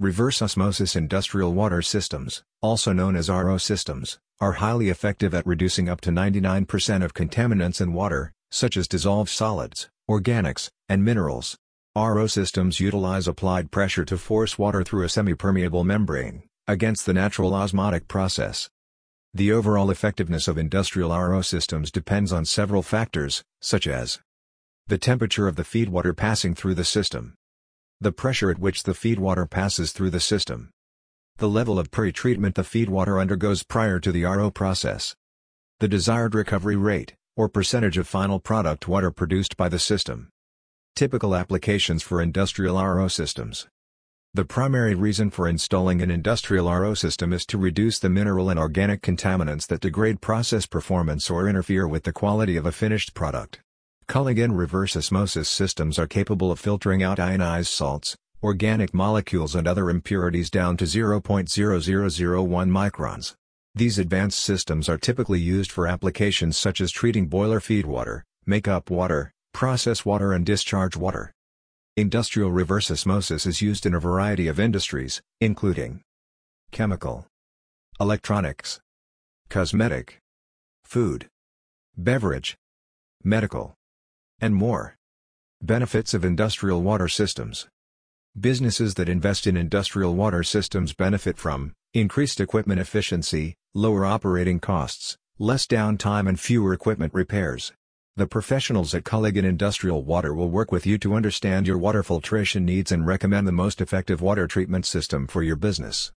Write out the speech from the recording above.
Reverse osmosis industrial water systems, also known as RO systems, are highly effective at reducing up to 99% of contaminants in water, such as dissolved solids, organics, and minerals. RO systems utilize applied pressure to force water through a semi-permeable membrane, against the natural osmotic process. The overall effectiveness of industrial RO systems depends on several factors, such as the temperature of the feed water passing through the system, the pressure at which the feed water passes through the system. The level of pre-treatment the feed water undergoes prior to the RO process. The desired recovery rate, or percentage of final product water produced by the system. Typical applications for industrial RO systems. The primary reason for installing an industrial RO system is to reduce the mineral and organic contaminants that degrade process performance or interfere with the quality of a finished product. Culligan reverse osmosis systems are capable of filtering out ionized salts, organic molecules and other impurities down to 0.0001 microns. These advanced systems are typically used for applications such as treating boiler feed water, makeup water, process water and discharge water. Industrial reverse osmosis is used in a variety of industries, including chemical, electronics, cosmetic, food, beverage, medical, and more. Benefits of industrial water systems. Businesses that invest in industrial water systems benefit from increased equipment efficiency, lower operating costs, less downtime and fewer equipment repairs. The professionals at Culligan Industrial Water will work with you to understand your water filtration needs and recommend the most effective water treatment system for your business.